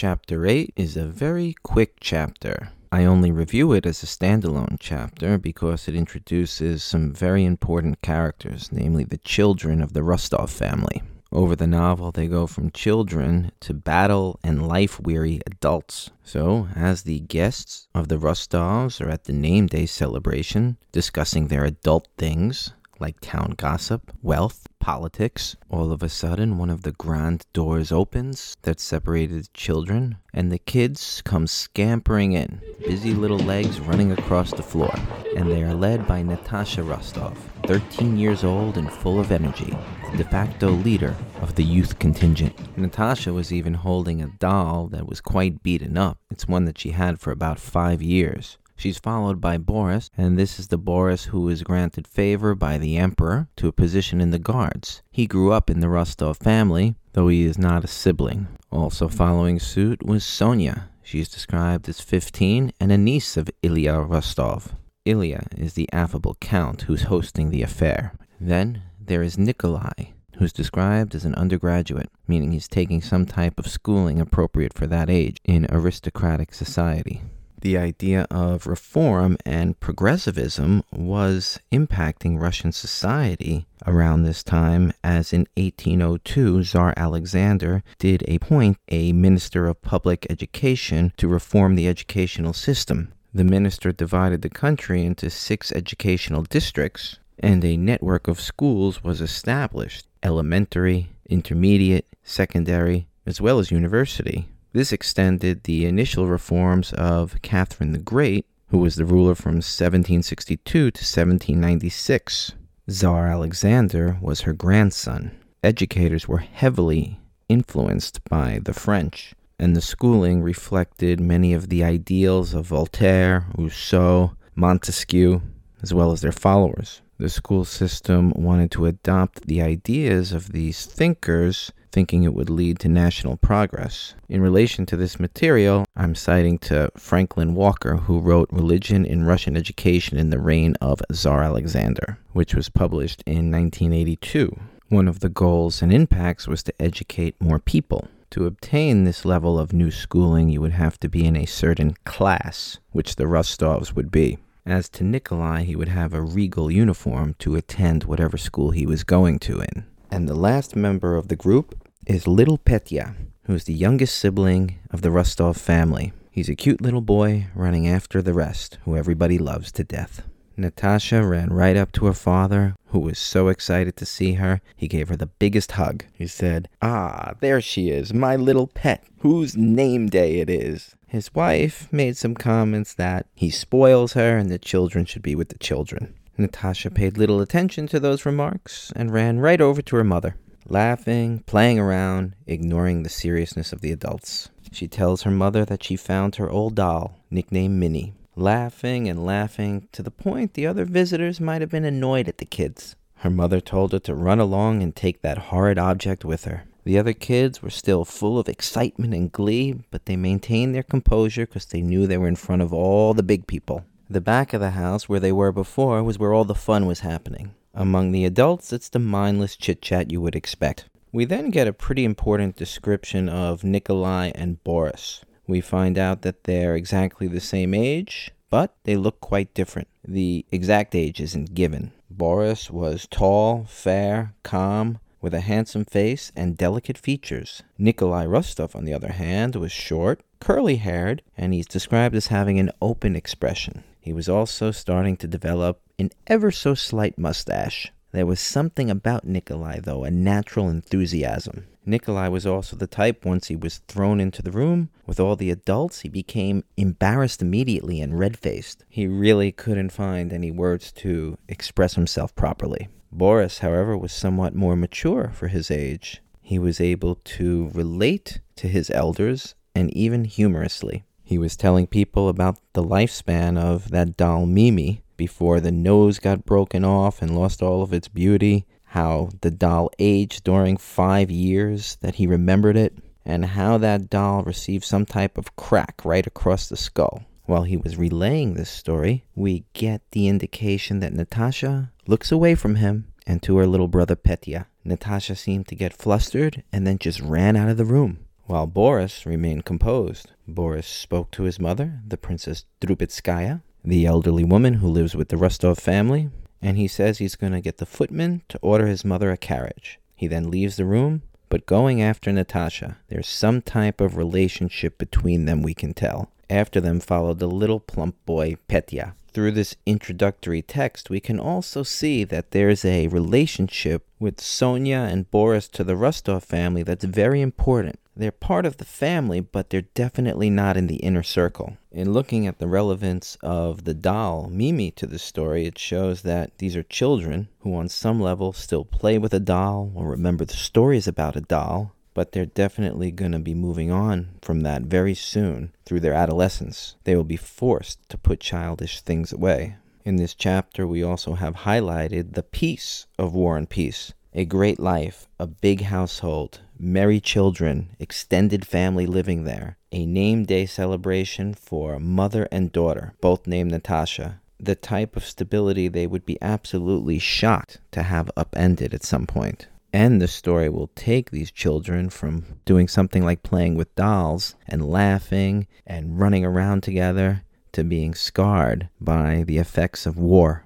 Chapter 8 is a very quick chapter. I only review it as a standalone chapter because it introduces some very important characters, namely the children of the Rostov family. Over the novel, they go from children to battle and life weary adults. So, as the guests of the Rostovs are at the name day celebration, discussing their adult things like town gossip, wealth, politics, all of a sudden one of the grand doors opens that separated the children, and the kids come scampering in, busy little legs running across the floor. And they are led by Natasha Rostov, 13 years old and full of energy, the de facto leader of the youth contingent. Natasha was even holding a doll that was quite beaten up. It's one that she had for about five years. She's followed by Boris, and this is the Boris who is granted favor by the Emperor to a position in the Guards. He grew up in the Rostov family, though he is not a sibling. Also following suit was Sonia. She is described as 15 and a niece of Ilya Rostov. Ilya is the affable count who's hosting the affair. Then there is Nikolai, who's described as an undergraduate, meaning he's taking some type of schooling appropriate for that age in aristocratic society the idea of reform and progressivism was impacting Russian society around this time, as in 1802, Tsar Alexander did appoint a minister of public education to reform the educational system. The minister divided the country into six educational districts, and a network of schools was established elementary, intermediate, secondary, as well as university. This extended the initial reforms of Catherine the Great, who was the ruler from 1762 to 1796. Tsar Alexander was her grandson. Educators were heavily influenced by the French, and the schooling reflected many of the ideals of Voltaire, Rousseau, Montesquieu, as well as their followers. The school system wanted to adopt the ideas of these thinkers thinking it would lead to national progress. In relation to this material, I'm citing to Franklin Walker, who wrote Religion in Russian Education in the Reign of Tsar Alexander, which was published in 1982. One of the goals and impacts was to educate more people. To obtain this level of new schooling, you would have to be in a certain class, which the Rostovs would be. As to Nikolai, he would have a regal uniform to attend whatever school he was going to in. And the last member of the group is little Petya, who's the youngest sibling of the Rostov family. He's a cute little boy running after the rest, who everybody loves to death. Natasha ran right up to her father, who was so excited to see her, he gave her the biggest hug. He said, Ah, there she is, my little pet, whose name day it is. His wife made some comments that he spoils her and the children should be with the children. Natasha paid little attention to those remarks and ran right over to her mother laughing, playing around, ignoring the seriousness of the adults. She tells her mother that she found her old doll, nicknamed Mimi, laughing and laughing to the point the other visitors might have been annoyed at the kids. Her mother told her to run along and take that horrid object with her. The other kids were still full of excitement and glee, but they maintained their composure because they knew they were in front of all the big people. The back of the house, where they were before, was where all the fun was happening. Among the adults, it's the mindless chit chat you would expect. We then get a pretty important description of Nikolai and Boris. We find out that they're exactly the same age, but they look quite different. The exact age isn't given. Boris was tall, fair, calm, with a handsome face and delicate features. Nikolai Rostov, on the other hand, was short, curly haired, and he's described as having an open expression. He was also starting to develop an ever so slight mustache. There was something about Nikolai, though, a natural enthusiasm. Nikolai was also the type, once he was thrown into the room with all the adults, he became embarrassed immediately and red faced. He really couldn't find any words to express himself properly. Boris, however, was somewhat more mature for his age. He was able to relate to his elders and even humorously. He was telling people about the lifespan of that doll Mimi before the nose got broken off and lost all of its beauty, how the doll aged during five years that he remembered it, and how that doll received some type of crack right across the skull. While he was relaying this story, we get the indication that Natasha looks away from him and to her little brother Petya. Natasha seemed to get flustered and then just ran out of the room. while Boris remained composed. Boris spoke to his mother, the Princess Drubetskaya, the elderly woman who lives with the Rostov family, and he says he's going to get the footman to order his mother a carriage. He then leaves the room, but going after Natasha. There's some type of relationship between them, we can tell. After them followed the little plump boy, Petya. Through this introductory text, we can also see that there's a relationship with Sonia and Boris to the Rostov family that's very important. They're part of the family, but they're definitely not in the inner circle. In looking at the relevance of the doll, Mimi, to the story, it shows that these are children who, on some level, still play with a doll or remember the stories about a doll, but they're definitely going to be moving on from that very soon through their adolescence. They will be forced to put childish things away. In this chapter, we also have highlighted the peace of War and Peace. A great life, a big household, merry children, extended family living there, a name day celebration for mother and daughter, both named Natasha. The type of stability they would be absolutely shocked to have upended at some point. And the story will take these children from doing something like playing with dolls and laughing and running around together to being scarred by the effects of war.